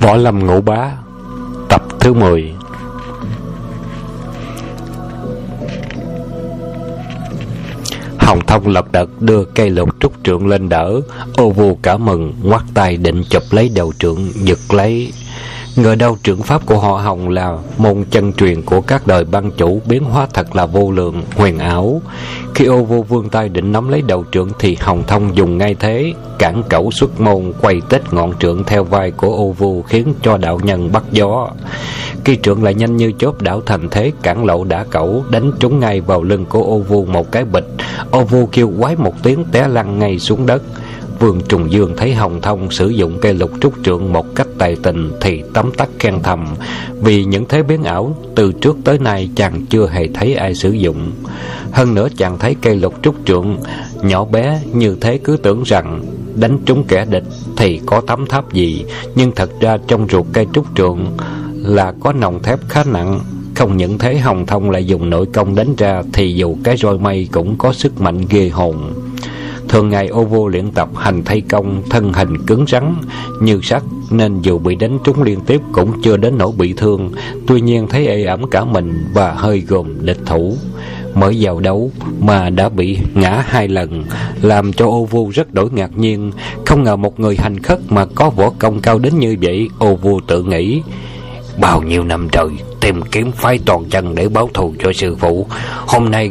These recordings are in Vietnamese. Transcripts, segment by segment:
Võ Lâm Ngũ Bá Tập thứ 10 Hồng Thông lật đật đưa cây lục trúc trượng lên đỡ. Ô vu cả mừng ngoắt tay định chụp lấy đầu trượng Giật lấy. Ngờ đâu trưởng pháp của họ Hồng là môn chân truyền của các đời băng chủ biến hóa thật là vô lượng, huyền ảo. Khi ô vô vương tay định nắm lấy đầu trưởng thì Hồng Thông dùng ngay thế, cản cẩu xuất môn quay tết ngọn trượng theo vai của ô vô khiến cho đạo nhân bắt gió. Khi trượng lại nhanh như chớp đảo thành thế cản lậu đã cẩu đánh trúng ngay vào lưng của ô vô một cái bịch. Ô vô kêu quái một tiếng té lăn ngay xuống đất. Vương Trùng Dương thấy Hồng Thông sử dụng cây lục trúc trượng một cách tài tình thì tấm tắc khen thầm, vì những thế biến ảo từ trước tới nay chàng chưa hề thấy ai sử dụng. Hơn nữa chàng thấy cây lục trúc trượng nhỏ bé như thế cứ tưởng rằng đánh trúng kẻ địch thì có tấm tháp gì, nhưng thật ra trong ruột cây trúc trượng là có nòng thép khá nặng không những thế, Hồng Thông lại dùng nội công đánh ra thì dù cái roi mây cũng có sức mạnh ghê hồn. Thường ngày ô vô luyện tập hành thay công, Thân hình cứng rắn như sắt, Nên dù bị đánh trúng liên tiếp Cũng chưa đến nỗi bị thương. Tuy nhiên thấy ê ẩm cả mình Và hơi gồm địch thủ. Mới vào đấu mà đã bị ngã hai lần, Làm cho ô vô rất đổi ngạc nhiên. Không ngờ một người hành khất Mà có võ công cao đến như vậy, Ô vô tự nghĩ. Bao nhiêu năm trời, tìm kiếm phái toàn chân để báo thù cho sư phụ. Hôm nay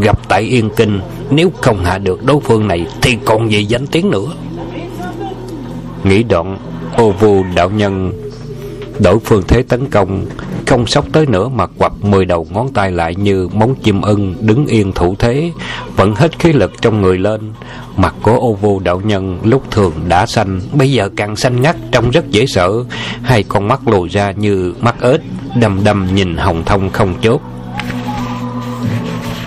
gặp tại Yên Kinh. Nếu không hạ được đối phương này, Thì còn gì danh tiếng nữa? Nghĩ đoạn, Ô vu đạo nhân, Đổi phương thế tấn công không sốc tới nữa mà quặp mười đầu ngón tay lại như móng chim ưng Đứng yên thủ thế. Vẫn hết khí lực trong người lên. Mặt của ô vô đạo nhân lúc thường đã xanh, Bây giờ càng xanh ngắt trông rất dễ sợ. Hai con mắt lồi ra như mắt ếch, Đầm đầm nhìn Hồng Thông không chốt.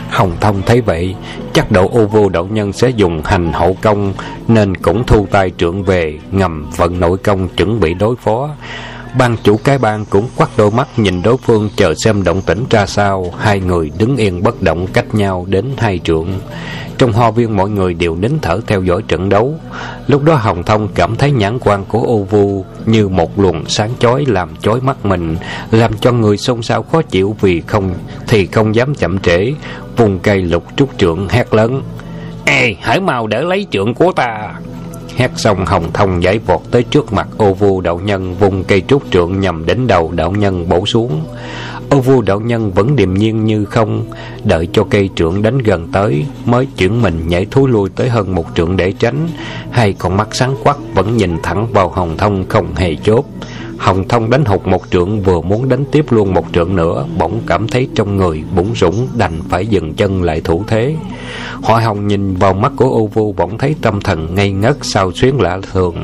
Hồng Thông thấy vậy, Chắc độ ô vô đạo nhân sẽ dùng hành hậu công, Nên cũng thu tay trưởng về, Ngầm vận nội công chuẩn bị đối phó. Ban chủ cái bang cũng quắt đôi mắt nhìn đối phương chờ xem động tĩnh ra sao. Hai người đứng yên bất động cách nhau đến hai trượng. Trong hoa viên mọi người đều nín thở theo dõi trận đấu. Lúc đó Hồng Thông cảm thấy nhãn quan của ô vu Như một luồng sáng chói làm chói mắt mình, Làm cho người xôn xao khó chịu vì không, Thì không dám chậm trễ. Vùng cây lục trúc trượng hét lớn. Ê, hãy mau đỡ lấy trượng của ta. Hét xong hồng thông giải vọt tới trước mặt ô vu đạo nhân, vùng cây trúc trượng nhằm đến đầu đạo nhân bổ xuống. Ô vu đạo nhân vẫn điềm nhiên như không, đợi cho cây trượng đánh gần tới, mới chuyển mình nhảy thúi lui tới hơn một trượng để tránh. Hai con mắt sáng quắc vẫn nhìn thẳng vào hồng thông không hề chốt. Hồng Thông đánh hụt một trượng vừa muốn đánh tiếp luôn một trượng nữa, Bỗng cảm thấy trong người bụng rủng, đành phải dừng chân lại thủ thế. Hoa Hồng nhìn vào mắt của ô vu, bỗng thấy tâm thần ngây ngất sao xuyến lạ thường.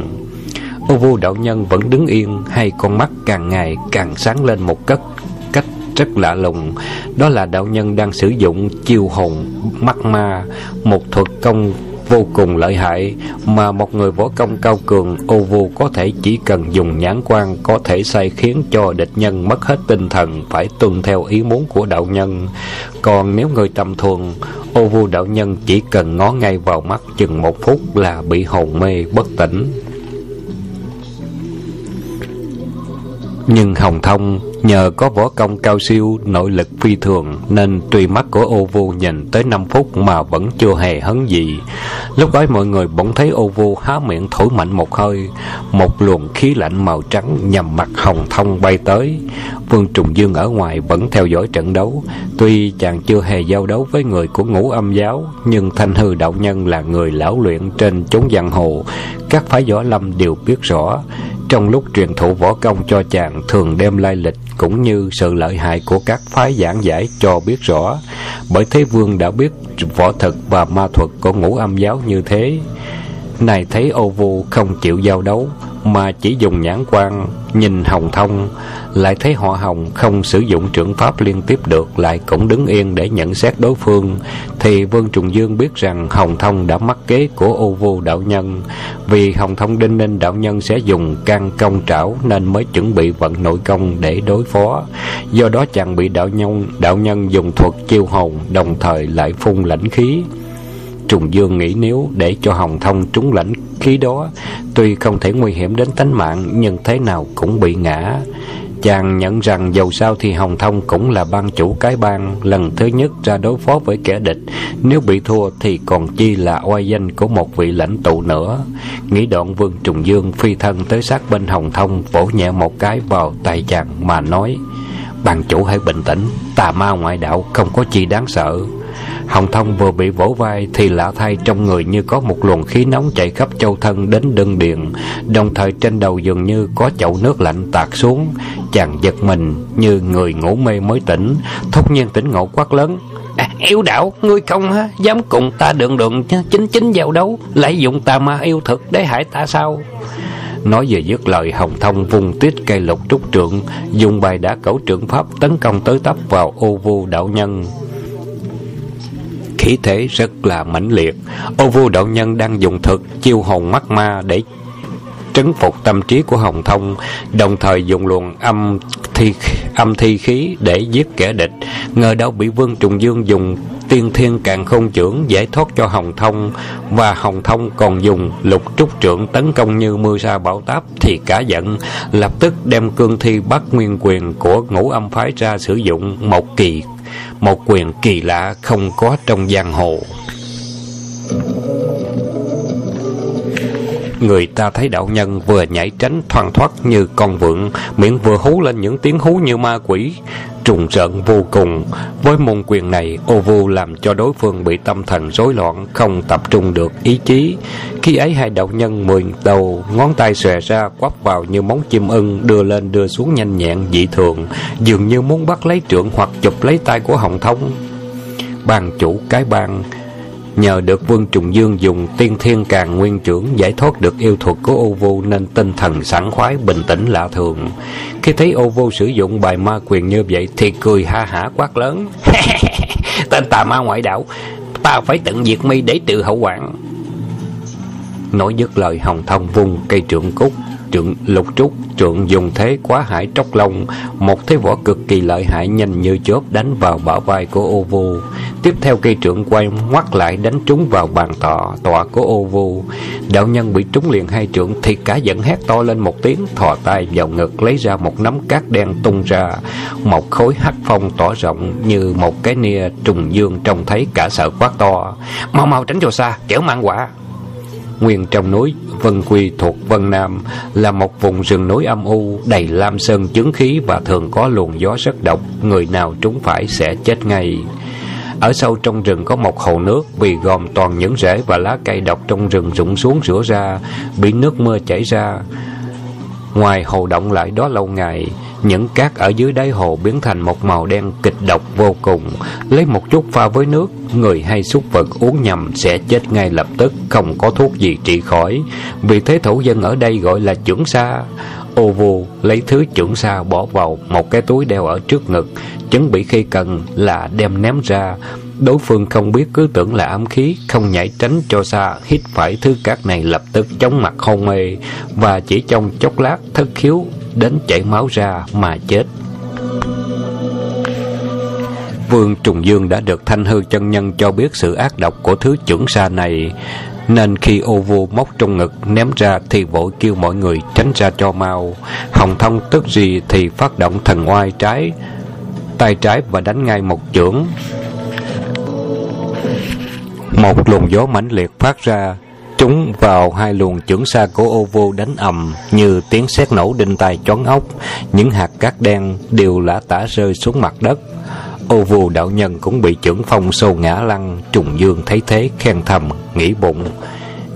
Ô vu đạo nhân vẫn đứng yên, Hai con mắt càng ngày càng sáng lên một cách cách rất lạ lùng. Đó là đạo nhân đang sử dụng chiêu hồn mắt ma Một thuật công vô cùng lợi hại mà một người võ công cao cường ô vu có thể chỉ cần dùng nhãn quan có thể sai khiến cho địch nhân mất hết tinh thần phải tuân theo ý muốn của đạo nhân. Còn nếu người tầm thường ô vu đạo nhân chỉ cần ngó ngay vào mắt chừng một phút là bị hồn mê bất tỉnh. Nhưng hồng thông Nhờ có võ công cao siêu, nội lực phi thường Nên tuy mắt của ô vu nhìn tới 5 phút mà vẫn chưa hề hấn gì. Lúc ấy mọi người bỗng thấy ô vu há miệng thổi mạnh một hơi Một luồng khí lạnh màu trắng nhằm mặt hồng thông bay tới. Vương Trùng Dương ở ngoài vẫn theo dõi trận đấu. Tuy chàng chưa hề giao đấu với người của ngũ âm giáo Nhưng Thanh Hư Đạo Nhân là người lão luyện trên chốn giang hồ. Các phái võ lâm đều biết rõ trong lúc truyền thụ võ công cho chàng thường đem lai lịch cũng như sự lợi hại của các phái giảng giải cho biết rõ. Bởi Thế Vương đã biết võ thực và ma thuật của ngũ âm giáo như thế. Này thấy ô vu không chịu giao đấu, mà chỉ dùng nhãn quan nhìn hồng thông lại thấy họ hồng không sử dụng trưởng pháp liên tiếp được lại cũng đứng yên để nhận xét đối phương thì vương trùng dương biết rằng hồng thông đã mắc kế của ô vô đạo nhân. Vì hồng thông đinh ninh đạo nhân sẽ dùng can công trảo nên mới chuẩn bị vận nội công để đối phó. Do đó chàng bị đạo nhân đạo nhân dùng thuật chiêu hồn đồng thời lại phun lãnh khí. Trùng Dương nghĩ nếu để cho Hồng Thông trúng lãnh khí đó, tuy không thể nguy hiểm đến tính mạng, nhưng thế nào cũng bị ngã. Chàng nhận rằng dầu sao thì Hồng Thông cũng là ban chủ cái bang lần thứ nhất ra đối phó với kẻ địch. Nếu bị thua thì còn chi là oai danh của một vị lãnh tụ nữa. Nghĩ đoạn Vương Trùng Dương phi thân tới sát bên Hồng Thông vỗ nhẹ một cái vào tay chàng mà nói Bàn chủ hãy bình tĩnh, tà ma ngoại đạo không có chi đáng sợ. Hồng Thông vừa bị vỗ vai thì lạ thay trong người như có một luồng khí nóng chạy khắp châu thân đến đơn điện, đồng thời trên đầu dường như có chậu nước lạnh tạt xuống. Chàng giật mình như người ngủ mê mới tỉnh, thốt nhiên tỉnh ngộ quát lớn. À, yêu đảo, ngươi không ha, dám cùng ta đường đường chính chính vào đấu, lại dụng tà ma yêu thực để hại ta sao? Nói về dứt lời Hồng Thông vùng tiết cây lục trúc trượng Dùng bài đã cẩu trượng pháp tấn công tới tấp vào ô vu đạo nhân khí thế rất là mãnh liệt. Ô vua đạo nhân đang dùng thực chiêu hồn mắt ma để trấn phục tâm trí của Hồng Thông, đồng thời dùng luồng âm thi âm thi khí để giết kẻ địch. Ngờ đâu bị Vương Trùng Dương dùng tiên thiên càng không trưởng giải thoát cho Hồng Thông và Hồng Thông còn dùng lục trúc trưởng tấn công như mưa sa bão táp thì cả giận lập tức đem cương thi bắt nguyên quyền của ngũ âm phái ra sử dụng một kỳ một quyền kỳ lạ không có trong giang hồ. Người ta thấy đạo nhân vừa nhảy tránh thoăn thoát như con vượn, miệng vừa hú lên những tiếng hú như ma quỷ, trùng rợn vô cùng. Với môn quyền này, ô vu làm cho đối phương bị tâm thần rối loạn, không tập trung được ý chí. Khi ấy hai đạo nhân mười đầu, ngón tay xòe ra quắp vào như móng chim ưng, đưa lên đưa xuống nhanh nhẹn dị thường, dường như muốn bắt lấy trượng hoặc chụp lấy tay của Hồng Thông. Bàn chủ cái bang Nhờ được Vương Trùng Dương dùng tiên thiên càng nguyên trưởng giải thoát được yêu thuật của ô vô nên tinh thần sảng khoái bình tĩnh lạ thường. Khi thấy ô vô sử dụng bài ma quyền như vậy thì cười ha hả quát lớn. Tên tà ma ngoại đạo, ta phải tận diệt mi để trừ hậu hoạn. Nói dứt lời hồng thông vung cây trượng cúc trượng lục trúc trượng dùng thế quá hải tróc lông một thế võ cực kỳ lợi hại nhanh như chớp đánh vào bả vai của ô vu. Tiếp theo cây trượng quay ngoắt lại đánh trúng vào bàn tọa tọa của ô vu. Đạo nhân bị trúng liền hai trượng thì cả giận hét to lên một tiếng, thò tay vào ngực lấy ra một nắm cát đen tung ra. Một khối hắc phong tỏ rộng như một cái nia trùng dương trông thấy cả sợ quát to. Mau mau tránh cho xa kẻo mang quả. Nguyên trong núi Vân Quy thuộc Vân Nam là một vùng rừng núi âm u đầy lam sơn chứng khí và thường có luồng gió rất độc, người nào trúng phải sẽ chết ngay. Ở sâu trong rừng có một hồ nước vì gồm toàn những rễ và lá cây độc trong rừng rụng xuống rửa ra, bị nước mưa chảy ra. Ngoài hồ động lại đó lâu ngày, những cát ở dưới đáy hồ biến thành một màu đen kịch độc vô cùng. Lấy một chút pha với nước, người hay súc vật uống nhầm sẽ chết ngay lập tức, không có thuốc gì trị khỏi. Vì thế thổ dân ở đây gọi là trưởng sa. Ô vô lấy thứ trưởng sa bỏ vào một cái túi đeo ở trước ngực, chuẩn bị khi cần là đem ném ra. Đối phương không biết cứ tưởng là ám khí, không nhảy tránh cho xa, hít phải thứ cát này lập tức chóng mặt hôn mê, và chỉ trong chốc lát thất khiếu đến chảy máu ra mà chết. Vương Trùng Dương đã được thanh hư chân nhân cho biết sự ác độc của thứ chuẩn sa này, nên khi ô vô móc trong ngực ném ra thì vội kêu mọi người tránh ra cho mau. Hồng Thông tức gì thì phát động thần oai trái, tay trái và đánh ngay một chưởng. Một luồng gió mãnh liệt phát ra, Chúng vào hai luồng chưởng xa của ô vô đánh ầm như tiếng sét nổ đinh tai chón ốc. Những hạt cát đen đều lã tả rơi xuống mặt đất. Ô vô đạo nhân cũng bị chưởng phong sâu ngã lăn. Trùng dương thấy thế khen thầm, nghĩ bụng.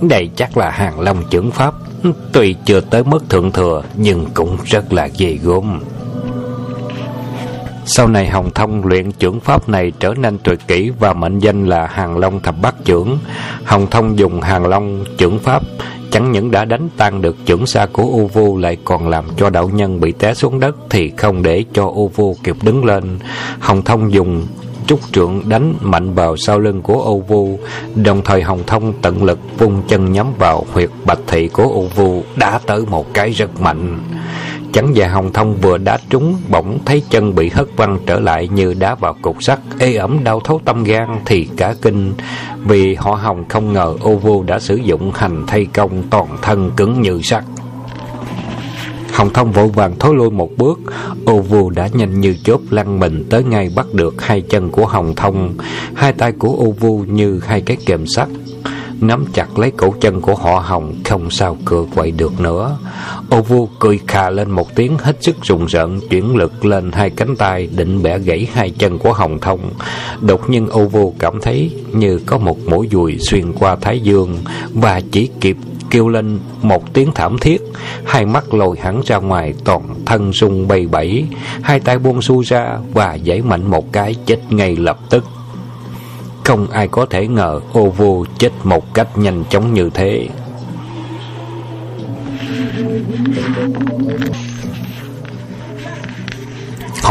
Đây chắc là hàng long chưởng pháp. Tuy chưa tới mức thượng thừa nhưng cũng rất là ghê gớm. Sau này Hồng Thông luyện trưởng pháp này trở nên tuyệt kỹ và mệnh danh là Hàng Long Thập Bát Trưởng. Hồng Thông dùng Hàng Long trưởng pháp chẳng những đã đánh tan được trưởng xa của U Vu lại còn làm cho đạo nhân bị té xuống đất thì không để cho U Vu kịp đứng lên. Hồng Thông dùng trúc trượng đánh mạnh vào sau lưng của Âu Vu, đồng thời Hồng Thông tận lực vung chân nhắm vào huyệt bạch thị của Âu Vu đã tới một cái rất mạnh. Chắn và Hồng Thông vừa đá trúng, Bỗng thấy chân bị hất văng trở lại Như đá vào cục sắt. Ê ẩm đau thấu tâm gan Thì cả kinh. Vì họ Hồng không ngờ ô vô đã sử dụng hành thay công Toàn thân cứng như sắt. Hồng Thông vội vàng thối lui một bước. Ô vu đã nhanh như chớp lăn mình Tới ngay bắt được hai chân của Hồng Thông. Hai tay của ô vu như hai cái kềm sắt. Nắm chặt lấy cổ chân của họ Hồng, Không sao cựa quậy được nữa. Ô vua cười khà lên một tiếng, Hết sức rùng rợn, Chuyển lực lên hai cánh tay, Định bẻ gãy hai chân của Hồng Thông. Đột nhiên ô vua cảm thấy Như có một mũi dùi xuyên qua thái dương Và chỉ kịp kêu lên một tiếng thảm thiết. Hai mắt lồi hẳn ra ngoài, toàn thân rung bay bẩy hai tay buông xuôi ra và giãy mạnh một cái, chết ngay lập tức không ai có thể ngờ ô vô chết một cách nhanh chóng như thế.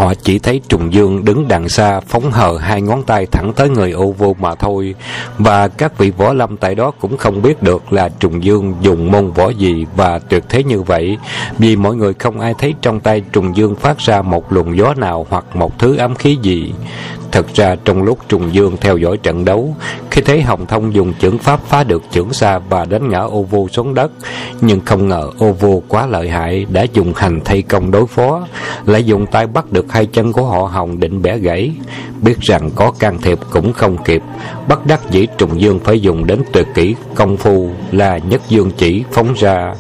Họ chỉ thấy Trùng Dương đứng đằng xa phóng hờ hai ngón tay thẳng tới người ô vô mà thôi. Và các vị võ lâm tại đó cũng không biết được là Trùng Dương dùng môn võ gì và tuyệt thế như vậy. Vì mọi người không ai thấy trong tay Trùng Dương phát ra một luồng gió nào hoặc một thứ ám khí gì. Thật ra trong lúc Trùng Dương theo dõi trận đấu, khi thấy Hồng Thông dùng chưởng pháp phá được chưởng xa và đánh ngã ô vô xuống đất, nhưng không ngờ ô vô quá lợi hại đã dùng hành thay công đối phó, lại dùng tay bắt được hai chân của họ Hồng định bẻ gãy. Biết rằng có can thiệp cũng không kịp, bắt đắc dĩ Trùng Dương phải dùng đến tuyệt kỹ công phu là nhất dương chỉ phóng ra.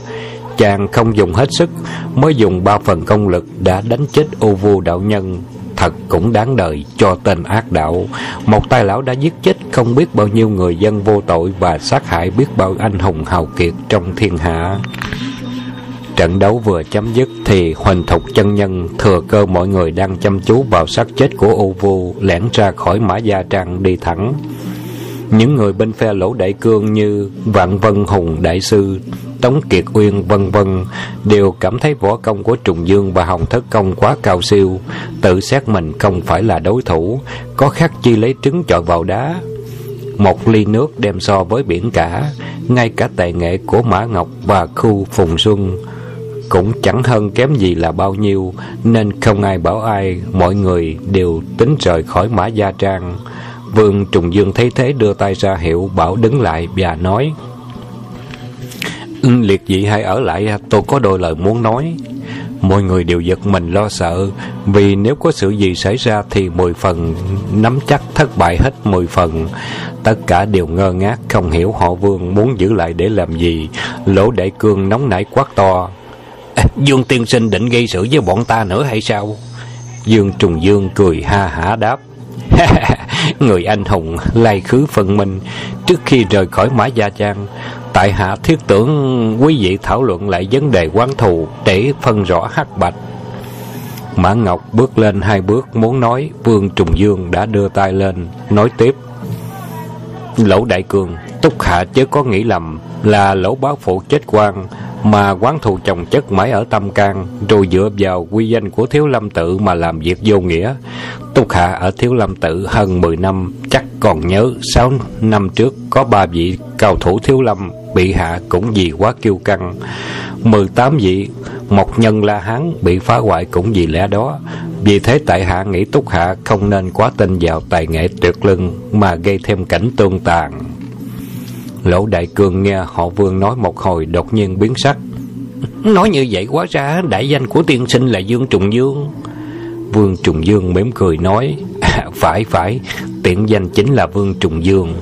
Chàng không dùng hết sức, mới dùng ba phần công lực đã đánh chết ô vua đạo nhân thật cũng đáng đời cho tên ác đạo. Một tay lão đã giết chết không biết bao nhiêu người dân vô tội và sát hại biết bao anh hùng hào kiệt trong thiên hạ. Trận đấu vừa chấm dứt thì Huỳnh Thục chân nhân thừa cơ mọi người đang chăm chú vào xác chết của ô Vu lẻn ra khỏi mã gia trang đi thẳng. Những người bên phe lỗ đại cương như Vạn Vân Hùng Đại Sư, Tống Kiệt Uyên vân vân đều cảm thấy võ công của Trùng Dương và Hồng Thất Công quá cao siêu, tự xét mình không phải là đối thủ, có khác chi lấy trứng chọi vào đá. Một ly nước đem so với biển cả, ngay cả tài nghệ của Mã Ngọc và khu Phùng Xuân cũng chẳng hơn kém gì là bao nhiêu, nên không ai bảo ai, mọi người đều tính rời khỏi Mã Gia Trang. Vương Trùng Dương thấy thế đưa tay ra hiệu bảo đứng lại và nói Liệt dị hãy ở lại tôi có đôi lời muốn nói. Mọi người đều giật mình lo sợ Vì nếu có sự gì xảy ra Thì mười phần nắm chắc thất bại hết mười phần. Tất cả đều ngơ ngác Không hiểu họ vương muốn giữ lại để làm gì. Lỗ đại cương nóng nảy quát to à, Dương tiên sinh định gây sự với bọn ta nữa hay sao? Dương Trùng Dương cười ha hả đáp. Người anh hùng lai khứ phân minh Trước khi rời khỏi Mã Gia Trang Tại hạ thiết tưởng quý vị thảo luận lại vấn đề quán thù Để phân rõ hắc bạch. Mã Ngọc bước lên hai bước muốn nói Vương Trùng Dương đã đưa tay lên Nói tiếp. Lỗ Đại Cường Túc Hạ chứ có nghĩ lầm Là lỗ báo phụ chết quan mà quán thù chồng chất mãi ở tâm can, rồi dựa vào quy danh của thiếu lâm tự mà làm việc vô nghĩa. Túc hạ ở thiếu lâm tự hơn 10 năm, chắc còn nhớ 6 năm trước có ba vị cao thủ thiếu lâm bị hạ cũng vì quá kiêu căng. 18 vị một nhân la hán bị phá hoại cũng vì lẽ đó. Vì thế tại hạ nghĩ túc hạ không nên quá tin vào tài nghệ tuyệt lưng mà gây thêm cảnh tương tàn. Lỗ Đại cường nghe họ vương nói một hồi đột nhiên biến sắc. Nói như vậy quá ra đại danh của tiên sinh là Dương Trùng Dương. Vương Trùng Dương mỉm cười nói, à, phải phải, tiện danh chính là Vương Trùng Dương.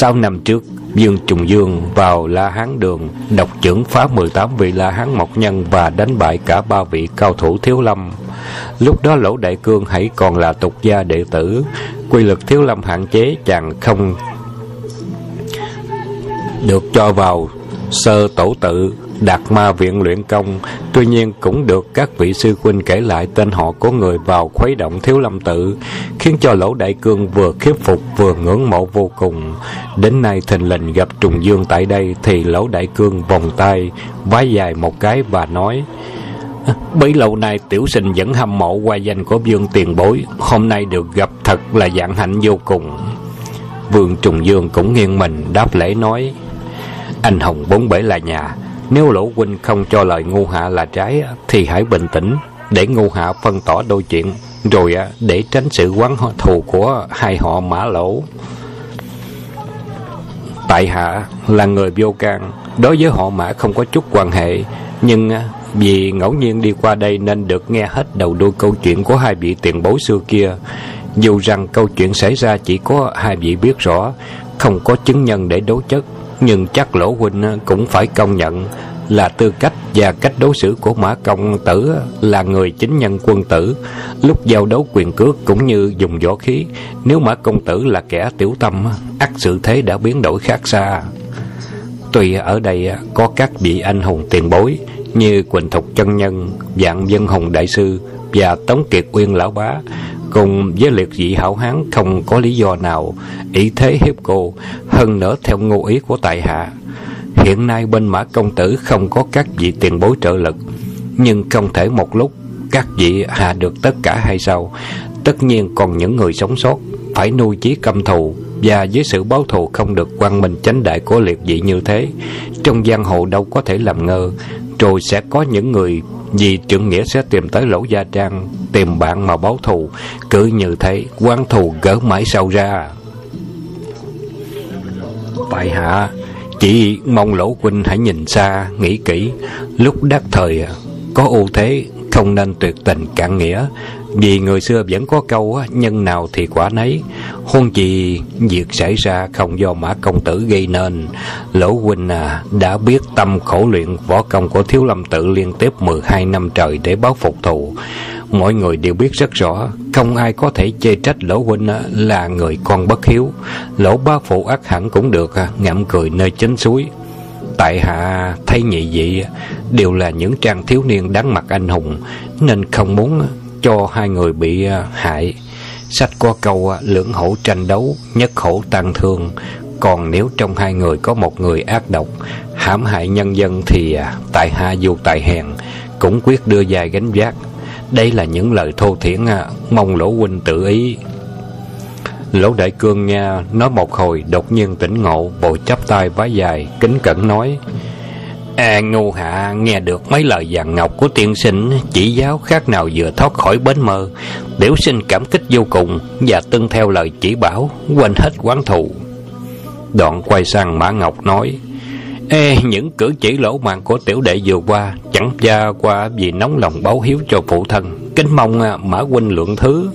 Sau năm trước, Dương Trùng Dương vào La Hán Đường, độc trưởng phá 18 vị La Hán Mộc Nhân và đánh bại cả ba vị cao thủ Thiếu Lâm. Lúc đó Lỗ Đại Cương hãy còn là tục gia đệ tử, quy lực Thiếu Lâm hạn chế chàng không được cho vào sơ tổ tự Đạt Ma Viện luyện công, tuy nhiên cũng được các vị sư huynh kể lại tên họ của người vào khuấy động Thiếu Lâm Tự, khiến cho Lỗ Đại Cương vừa khiếp phục vừa ngưỡng mộ vô cùng. Đến nay thình lình gặp Trùng Dương tại đây thì Lỗ Đại Cương vòng tay, vái dài một cái và nói: Bấy lâu nay tiểu sinh vẫn hâm mộ qua danh của Dương Tiền Bối, hôm nay được gặp thật là dạng hạnh vô cùng. Vương Trùng Dương cũng nghiêng mình đáp lễ nói: anh hồng bốn bể là nhà. Nếu lỗ huynh không cho lời ngu hạ là trái, Thì hãy bình tĩnh, Để ngu hạ phân tỏ đôi chuyện, Rồi à, để tránh sự quán thù của hai họ mã lỗ. Tại hạ là người vô can, Đối với họ mã không có chút quan hệ, Nhưng à, vì ngẫu nhiên đi qua đây Nên được nghe hết đầu đuôi câu chuyện Của hai vị tiền bối xưa kia. Dù rằng câu chuyện xảy ra chỉ có hai vị biết rõ, Không có chứng nhân để đối chất. Nhưng chắc lỗ huynh ờ, cũng phải công nhận Là tư cách và cách đối xử của Mã Công Tử Là người chính nhân quân tử. Lúc giao đấu quyền cước cũng như dùng võ khí Nếu Mã Công Tử là kẻ tiểu tâm ắt sự thế đã biến đổi khác xa. Tuy ở đây ờ, có các vị anh hùng tiền bối Như Quỳnh Thục Chân Nhân, Dạng Dân Hùng Đại Sư Và Tống Kiệt Uyên Lão Bá cùng với liệt dị hảo hán không có lý do nào ý thế hiếp cô, hơn nữa theo ngụ ý của tại hạ. Hiện nay bên mã công tử không có các vị tiền bối trợ lực, nhưng không thể một lúc các vị hạ được tất cả hay sao? Tất nhiên còn những người sống sót phải nuôi chí căm thù, và với sự báo thù không được quang minh chánh đại của liệt dị như thế, trong giang hồ đâu có thể làm ngơ, rồi sẽ có những người vì trưởng nghĩa sẽ tìm tới lỗ gia trang, tìm bạn mà báo thù. Cứ như thế quan thù gỡ mãi sau ra. Tại hạ, chỉ mong lỗ huynh hãy nhìn xa, nghĩ kỹ. Lúc đắc thời, có ưu thế không nên tuyệt tình cạn nghĩa. Vì người xưa vẫn có câu nhân nào thì quả nấy. Hôn gì việc xảy ra không do mã công tử gây nên. Lỗ huynh à đã biết tâm khổ luyện võ công của thiếu lâm tự liên tiếp 12 năm trời để báo phục thù. Mọi người đều biết rất rõ, không ai có thể chê trách lỗ huynh à, là người con bất hiếu. Lỗ bá phụ ác hẳn cũng được à, ngậm cười nơi chính suối tại hạ thấy nhị vị đều là những trang thiếu niên đáng mặt anh hùng, nên không muốn cho hai người bị à, hại. Sách có câu à, lưỡng hổ tranh đấu, nhất hổ tăng thương. Còn nếu trong hai người có một người ác độc, hãm hại nhân dân thì à, tại hạ dù tài hèn cũng quyết đưa dài gánh vác. Đây là những lời thô thiển mong lỗ huynh tự ý lỗ đại cương nha nói một hồi đột nhiên tỉnh ngộ bồi chắp tay vái dài kính cẩn nói À ngu hạ nghe được mấy lời vàng ngọc của tiên sinh chỉ giáo khác nào vừa thoát khỏi bến mơ. Tiểu sinh cảm kích vô cùng và tuân theo lời chỉ bảo quên hết quán thù. Đoạn quay sang Mã Ngọc nói Ê, những cử chỉ lỗ mạng của tiểu đệ vừa qua chẳng ra qua vì nóng lòng báo hiếu cho phụ thân. Kính mong à, mã huynh lượng thứ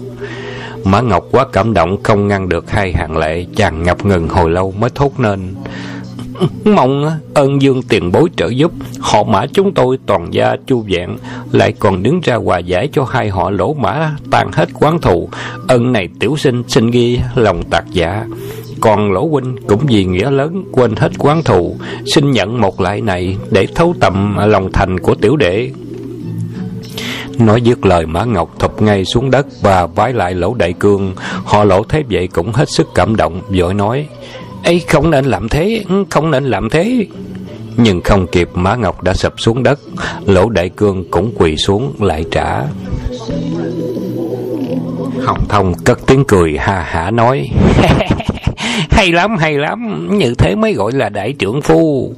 mã ngọc quá cảm động không ngăn được hai hàng lệ, chàng ngập ngừng hồi lâu mới thốt nên mong ơn dương tiền bối trợ giúp, họ mã chúng tôi toàn gia chu vẹn, lại còn đứng ra hòa giải cho hai họ lỗ mã tan hết quán thù. Ơn này tiểu sinh xin ghi lòng tạc giả. Còn lỗ huynh cũng vì nghĩa lớn quên hết quán thù. Xin nhận một lại này để thấu tầm lòng thành của tiểu đệ nói dứt lời, mã ngọc thụp ngay xuống đất và vái lại lỗ đại cương. Họ lỗ thấy vậy cũng hết sức cảm động, vội nói ấy không nên làm thế, không nên làm thế. Nhưng không kịp, mã ngọc đã sập xuống đất. Lỗ đại cương cũng quỳ xuống lại trả. Hồng thông cất tiếng cười ha hả nói, hay lắm hay lắm, như thế mới gọi là đại trưởng phu.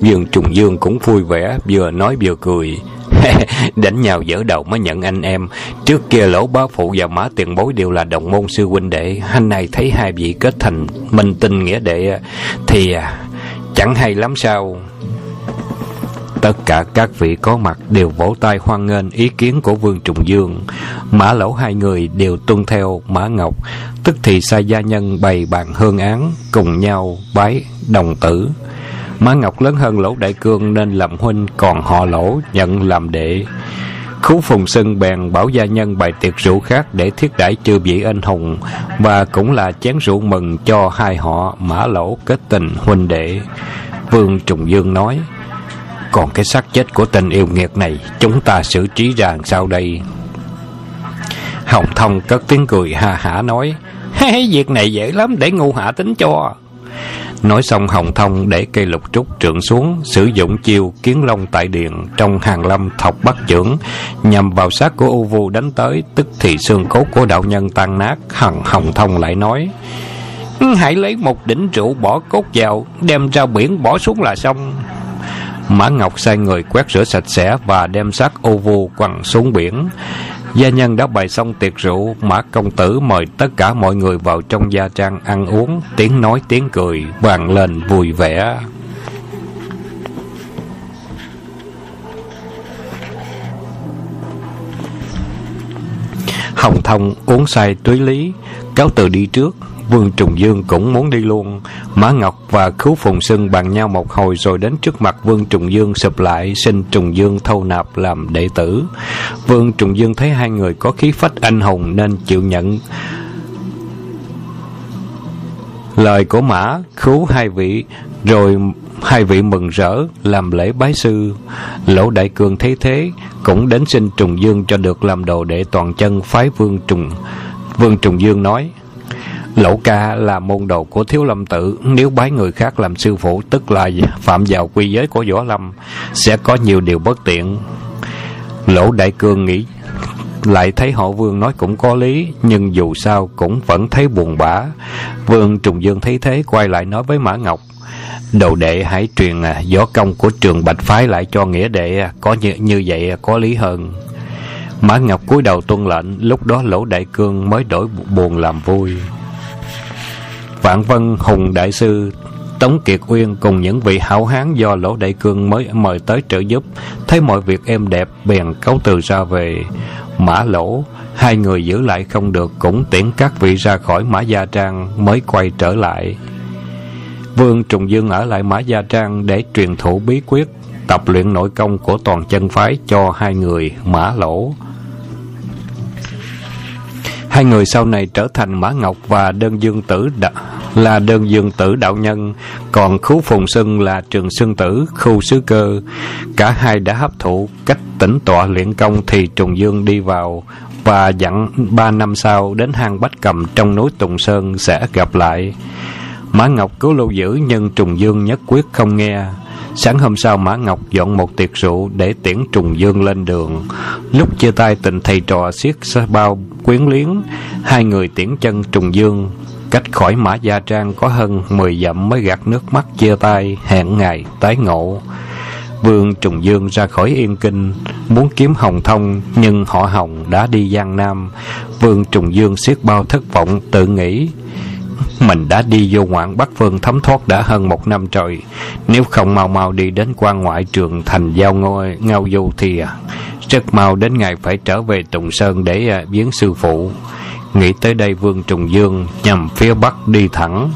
Dương trùng dương cũng vui vẻ, vừa nói vừa cười. đánh nhau dở đầu mới nhận anh em. Trước kia lỗ bá phụ và mã tiền bối đều là đồng môn sư huynh đệ. Hôm nay thấy hai vị kết thành minh tinh nghĩa đệ thì à, chẳng hay lắm sao. Tất cả các vị có mặt đều vỗ tay hoan nghênh ý kiến của vương trùng dương. Mã lỗ hai người đều tuân theo mã ngọc. Tức thì sai gia nhân bày bàn hương án cùng nhau bái đồng tử. Mã Ngọc lớn hơn Lỗ Đại Cương nên làm huynh, còn họ Lỗ nhận làm đệ. Khú Phùng Sưng bèn bảo gia nhân bày tiệc rượu khác để thiết đãi chư vị anh hùng và cũng là chén rượu mừng cho hai họ Mã Lỗ kết tình huynh đệ. Vương Trùng Dương nói: "Còn cái xác chết của tình yêu nghiệt này, chúng ta xử trí ra sao đây?" Hồng Thông cất tiếng cười ha hả nói: "Việc này dễ lắm để ngu hạ tính cho." Nói xong Hồng Thông để cây lục trúc trượng xuống, sử dụng chiêu kiến long tại điện trong hàng lâm thọc bắt trưởng, nhằm vào sát của U Vu đánh tới, tức thì xương cốt của đạo nhân tan nát. Hằng Hồng Thông lại nói, ừ, Hãy lấy một đỉnh rượu bỏ cốt vào, đem ra biển bỏ xuống là xong. Mã Ngọc sai người quét rửa sạch sẽ và đem xác ô vu quăng xuống biển. Gia nhân đã bày xong tiệc rượu, Mã Công Tử mời tất cả mọi người vào trong gia trang ăn uống, tiếng nói tiếng cười, vang lên vui vẻ. Hồng Thông uống say túy lý, cáo từ đi trước. Vương Trùng Dương cũng muốn đi luôn. Mã Ngọc và Khứu Phùng Sưng bàn nhau một hồi rồi đến trước mặt Vương Trùng Dương sụp lại, xin Trùng Dương thâu nạp làm đệ tử. Vương Trùng Dương thấy hai người có khí phách anh hùng nên chịu nhận lời của Mã Khấu hai vị, rồi hai vị mừng rỡ làm lễ bái sư. Lỗ Đại Cường thấy thế, cũng đến xin Trùng Dương cho được làm đồ đệ toàn chân phái Vương Trùng. Vương Trùng Dương nói: Lỗ ca là môn đồ của Thiếu Lâm Tự, nếu bái người khác làm sư phụ tức là phạm vào quy giới của Võ Lâm, sẽ có nhiều điều bất tiện. Lỗ Đại Cương nghĩ lại thấy họ Vương nói cũng có lý, nhưng dù sao cũng vẫn thấy buồn bã. Vương Trùng Dương thấy thế quay lại nói với Mã Ngọc, đầu đệ hãy truyền à, võ công của trường Bạch Phái lại cho nghĩa đệ, à, có như, như vậy à, có lý hơn. Mã Ngọc cúi đầu tuân lệnh, lúc đó Lỗ Đại Cương mới đổi buồn làm vui. Vạn Vân Hùng Đại Sư Tống Kiệt Uyên cùng những vị hảo hán do Lỗ Đại Cương mới mời tới trợ giúp, thấy mọi việc êm đẹp, bèn cáo từ ra về. Mã Lỗ, hai người giữ lại không được cũng tiễn các vị ra khỏi Mã Gia Trang mới quay trở lại. Vương Trùng Dương ở lại Mã Gia Trang để truyền thủ bí quyết, tập luyện nội công của toàn chân phái cho hai người Mã Lỗ. Hai người sau này trở thành Mã Ngọc và Đơn Dương Tử đã, là Đơn Dương Tử đạo nhân, còn Khú Phùng Sưng là Trường Sưng Tử, Khu Sứ Cơ. Cả hai đã hấp thụ cách tỉnh tọa luyện công thì Trùng Dương đi vào và dặn ba năm sau đến hang Bách Cầm trong núi Tùng Sơn sẽ gặp lại. Mã Ngọc cứu lưu giữ nhưng Trùng Dương nhất quyết không nghe. Sáng hôm sau Mã Ngọc dọn một tiệc rượu để tiễn Trùng Dương lên đường. Lúc chia tay tình thầy trò siết bao quyến luyến, hai người tiễn chân Trùng Dương. Cách khỏi Mã Gia Trang có hơn 10 dặm mới gạt nước mắt chia tay, hẹn ngày tái ngộ. Vương Trùng Dương ra khỏi Yên Kinh, muốn kiếm Hồng Thông, nhưng họ Hồng đã đi Giang Nam. Vương Trùng Dương siết bao thất vọng, tự nghĩ mình đã đi vô ngoạn Bắc Phương thấm thoát đã hơn một năm trời. Nếu không mau mau đi đến quan ngoại trường thành giao ngôi ngao du thì à, rất mau đến ngày phải trở về Tùng Sơn để à, viếng sư phụ. Nghĩ tới đây Vương Trùng Dương nhằm phía Bắc đi thẳng.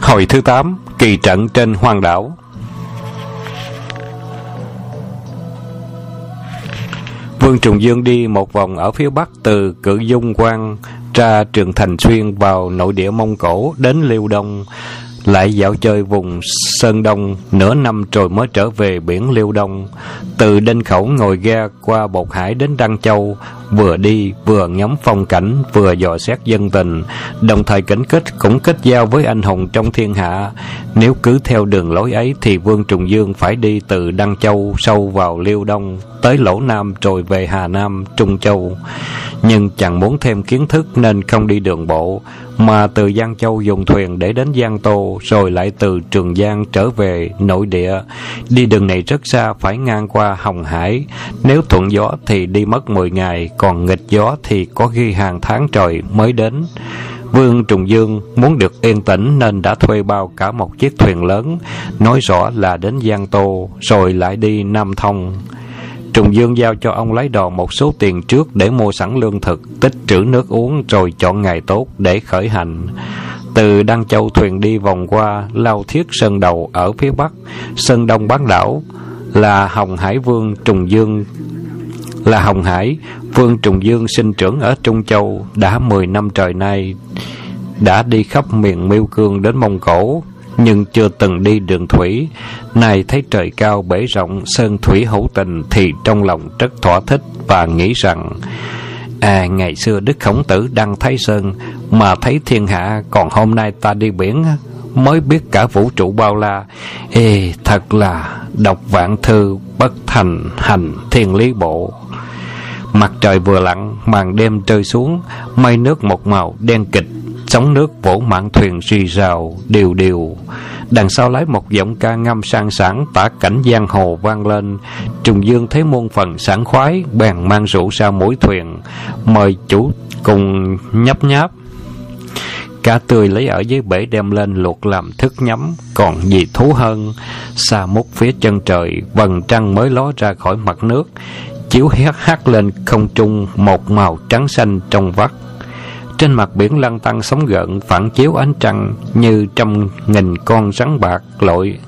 Hồi thứ 8 Kỳ trận trên hoang đảo Vương Trùng Dương đi một vòng ở phía bắc từ Cự Dung Quan ra Trường Thành Xuyên vào nội địa Mông Cổ đến Liêu Đông, lại dạo chơi vùng Sơn Đông nửa năm rồi mới trở về biển Liêu Đông. Từ Đinh Khẩu ngồi ghe qua Bột Hải đến Đăng Châu, vừa đi vừa ngắm phong cảnh, vừa dò xét dân tình, đồng thời cảnh kết cũng kết giao với anh hùng trong thiên hạ. Nếu cứ theo đường lối ấy thì Vương Trùng Dương phải đi từ Đăng Châu sâu vào Liêu Đông, tới Lỗ Nam rồi về Hà Nam, Trung Châu. Nhưng chẳng muốn thêm kiến thức nên không đi đường bộ, mà từ Giang Châu dùng thuyền để đến Giang Tô, rồi lại từ Trường Giang trở về nội địa. Đi đường này rất xa, phải ngang qua Hồng Hải. Nếu thuận gió thì đi mất 10 ngày, còn nghịch gió thì có ghi hàng tháng trời mới đến. Vương Trùng Dương muốn được yên tĩnh nên đã thuê bao cả một chiếc thuyền lớn, nói rõ là đến Giang Tô, rồi lại đi Nam Thông. Trùng Dương giao cho ông lấy đò một số tiền trước để mua sẵn lương thực, tích trữ nước uống rồi chọn ngày tốt để khởi hành. Từ Đăng Châu thuyền đi vòng qua Lao Thiết Sơn Đầu ở phía bắc, Sơn Đông bán đảo là Hồng Hải Vương Trùng Dương là Hồng Hải, Vương Trùng Dương sinh trưởng ở Trung Châu đã 10 năm trời nay, đã đi khắp miền Miêu Cương đến Mông Cổ, nhưng chưa từng đi đường thủy. nay thấy trời cao bể rộng, sơn thủy hữu tình thì trong lòng rất thỏa thích và nghĩ rằng À, ngày xưa Đức Khổng Tử đăng thấy Sơn mà thấy thiên hạ, còn hôm nay ta đi biển mới biết cả vũ trụ bao la. Ê, thật là đọc vạn thư bất thành hành thiên lý bộ. Mặt trời vừa lặn, màn đêm rơi xuống, mây nước một màu đen kịch, sóng nước vỗ mạn thuyền rì rào, đều đều. Đằng sau lái một giọng ca ngâm sang sảng, tả cảnh giang hồ vang lên. Trùng dương thấy muôn phần sảng khoái, bèn mang rượu ra mũi thuyền, mời chủ cùng nhấp nháp. Cá tươi lấy ở dưới bể đem lên luộc làm thức nhắm, còn gì thú hơn, xa mút phía chân trời, vầng trăng mới ló ra khỏi mặt nước. Chiếu hét hát lên không trung một màu trắng xanh trong vắt trên mặt biển lăn tăng sóng gợn, phản chiếu ánh trăng như trăm nghìn con rắn bạc lội.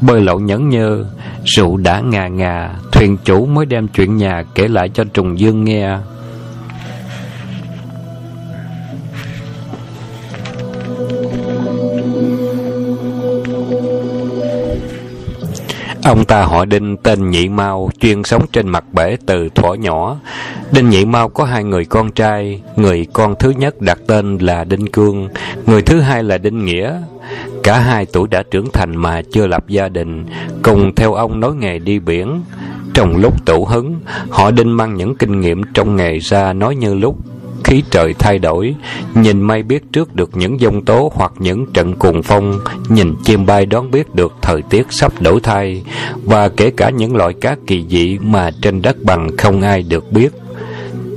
Bơi lội nhẫn nhơ, rượu đã ngà ngà. Thuyền chủ mới đem chuyện nhà kể lại cho trùng dương nghe. Ông ta họ Đinh tên Nhị Mao, chuyên sống trên mặt bể từ thuở nhỏ. Đinh Nhị Mao có hai người con trai, người con thứ nhất đặt tên là Đinh Cương, người thứ hai là Đinh Nghĩa. Cả hai tuổi đã trưởng thành mà chưa lập gia đình, cùng theo ông nối nghề đi biển. Trong lúc tủ hứng, họ Đinh mang những kinh nghiệm trong nghề ra nói như lúc khí trời thay đổi, nhìn mây biết trước được những dông tố hoặc những trận cuồng phong, nhìn chim bay đón biết được thời tiết sắp đổi thay, và kể cả những loại cá kỳ dị mà trên đất bằng không ai được biết.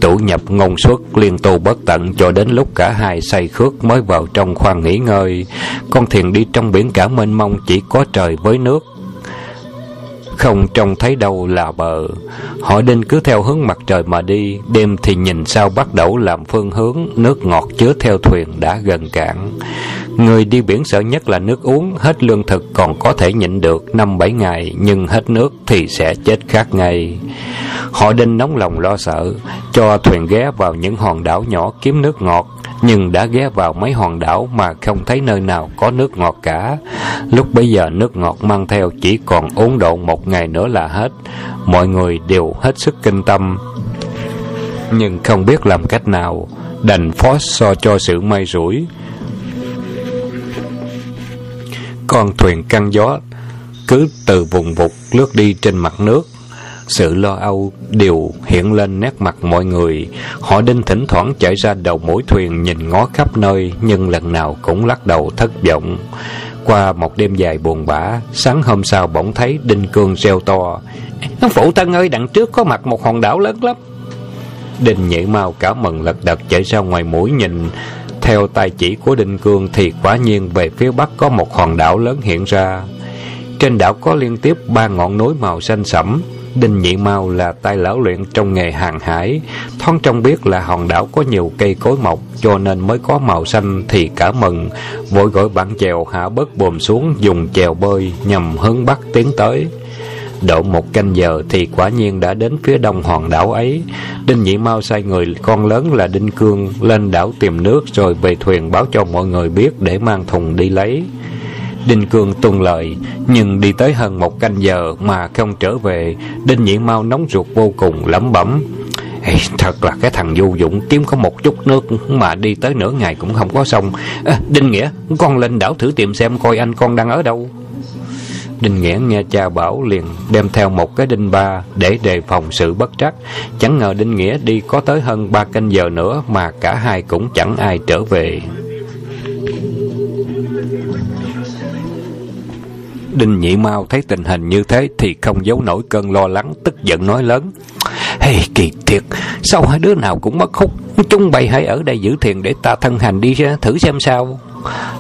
Tủ nhập ngôn suất liên tu bất tận cho đến lúc cả hai say khước mới vào trong khoang nghỉ ngơi. Con thuyền đi trong biển cả mênh mông chỉ có trời với nước, không trông thấy đâu là bờ. Họ đinh cứ theo hướng mặt trời mà đi, đêm thì nhìn sao bắt đầu làm phương hướng, nước ngọt chứa theo thuyền đã gần cạn. Người đi biển sợ nhất là nước uống, hết lương thực còn có thể nhịn được năm bảy ngày, nhưng hết nước thì sẽ chết khát ngay. Họ đinh nóng lòng lo sợ, cho thuyền ghé vào những hòn đảo nhỏ kiếm nước ngọt, nhưng đã ghé vào mấy hòn đảo mà không thấy nơi nào có nước ngọt cả. Lúc bấy giờ nước ngọt mang theo chỉ còn ốn độ một ngày nữa là hết. Mọi người đều hết sức kinh tâm, nhưng không biết làm cách nào, đành phó so cho sự may rủi. Con thuyền căng gió cứ từ vùng vụt lướt đi trên mặt nước sự lo âu đều hiện lên nét mặt mọi người. Họ đinh thỉnh thoảng chạy ra đầu mỗi thuyền nhìn ngó khắp nơi, nhưng lần nào cũng lắc đầu thất vọng. Qua một đêm dài buồn bã, sáng hôm sau bỗng thấy Đinh Cương reo to. Phụ thân ơi, đằng trước có mặt một hòn đảo lớn lắm. Đinh nhảy mau cả mừng lật đật chạy ra ngoài mũi nhìn. Theo tay chỉ của Đinh Cương thì quả nhiên về phía bắc có một hòn đảo lớn hiện ra. Trên đảo có liên tiếp ba ngọn núi màu xanh sẫm, Đinh Nhị Mao là tay lão luyện trong nghề hàng hải, thoáng trong biết là hòn đảo có nhiều cây cối mọc, cho nên mới có màu xanh thì cả mừng, vội gọi bạn chèo hạ bớt bồm xuống dùng chèo bơi nhằm hướng bắc tiến tới. Độ một canh giờ thì quả nhiên đã đến phía đông hòn đảo ấy. Đinh Nhị Mao sai người con lớn là Đinh Cương lên đảo tìm nước rồi về thuyền báo cho mọi người biết để mang thùng đi lấy. Đinh Cương tuân lời, nhưng đi tới hơn một canh giờ mà không trở về, Đinh Nhĩ Mau nóng ruột vô cùng lẩm bẩm. Ê, thật là cái thằng vô dụng kiếm có một chút nước mà đi tới nửa ngày cũng không có xong. À, Đinh Nghĩa, con lên đảo thử tìm xem coi anh con đang ở đâu. Đinh Nghĩa nghe cha bảo liền đem theo một cái đinh ba để đề phòng sự bất trắc. Chẳng ngờ Đinh Nghĩa đi có tới hơn ba canh giờ nữa mà cả hai cũng chẳng ai trở về. Đinh Nhị Mao thấy tình hình như thế thì không giấu nổi cơn lo lắng, tức giận nói lớn. Hey, kỳ thiệt, sao hai đứa nào cũng mất hút, chúng bay hãy ở đây giữ thiền để ta thân hành đi ra, thử xem sao.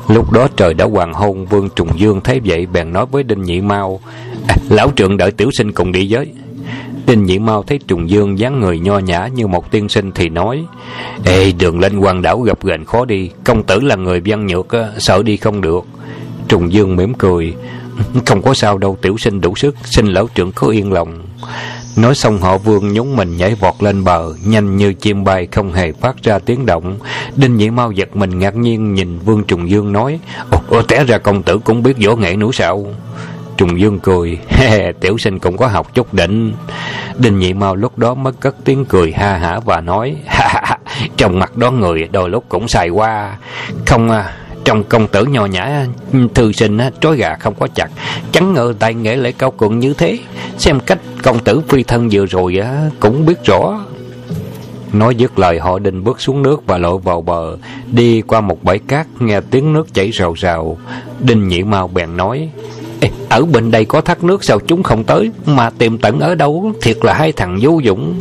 Lúc đó trời đã hoàng hôn, Vương Trùng Dương thấy vậy bèn nói với Đinh Nhị Mao, à, lão trượng đợi tiểu sinh cùng đi với. Đinh Nhị Mao thấy Trùng Dương dáng người nho nhã như một tiên sinh thì nói Ê đường lên hoàng đảo gặp gành khó đi Công tử là người văn nhược Sợ đi không được Trùng Dương mỉm cười không có sao đâu tiểu sinh đủ sức Xin lão trưởng có yên lòng. Nói xong họ vương nhúng mình nhảy vọt lên bờ Nhanh như chim bay không hề phát ra tiếng động. Đinh Nhĩ Mau giật mình ngạc nhiên Nhìn Vương Trùng Dương nói Ồ, ồ té ra công tử cũng biết võ nghệ nữa sao? Trùng Dương cười Tiểu sinh cũng có học chút đỉnh. Đinh Nhị Mau lúc đó mới cất tiếng cười ha hả và nói Trong mặt đó người đôi lúc cũng xài qua. Không à trong công tử nhỏ nhã thư sinh trói gà không có chặt. Chẳng ngờ tài nghệ lại cao cường như thế xem cách công tử phi thân vừa rồi cũng biết rõ. Nói dứt lời họ định bước xuống nước và lội vào bờ Đi qua một bãi cát Nghe tiếng nước chảy rào rào. Đinh nhị mau bèn nói Ê, Ở bên đây có thác nước sao chúng không tới? Mà tìm tận ở đâu? Thiệt là hai thằng vô dụng.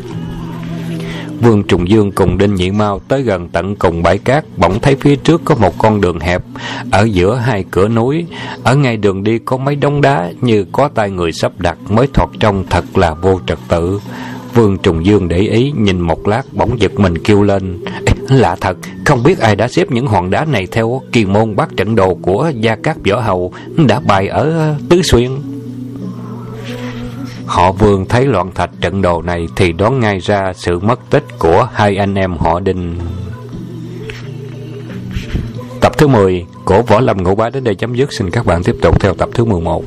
Vương Trùng Dương cùng Đinh Nhị Mao tới gần tận cùng bãi cát, bỗng thấy phía trước có một con đường hẹp, ở giữa hai cửa núi, ở ngay đường đi có mấy đống đá như có tay người sắp đặt mới thoạt trông thật là vô trật tự. Vương Trùng Dương để ý nhìn một lát bỗng giật mình kêu lên. Lạ thật Không biết ai đã xếp những hòn đá này Theo kỳ môn bát trận đồ của Gia Cát Võ Hầu Đã bày ở Tứ Xuyên. Họ Vương thấy loạn thạch trận đồ này Thì đoán ngay ra sự mất tích Của hai anh em họ Đinh. Tập thứ 10 của Võ Lâm Ngũ Bá đến đây chấm dứt. Xin các bạn tiếp tục theo tập thứ 11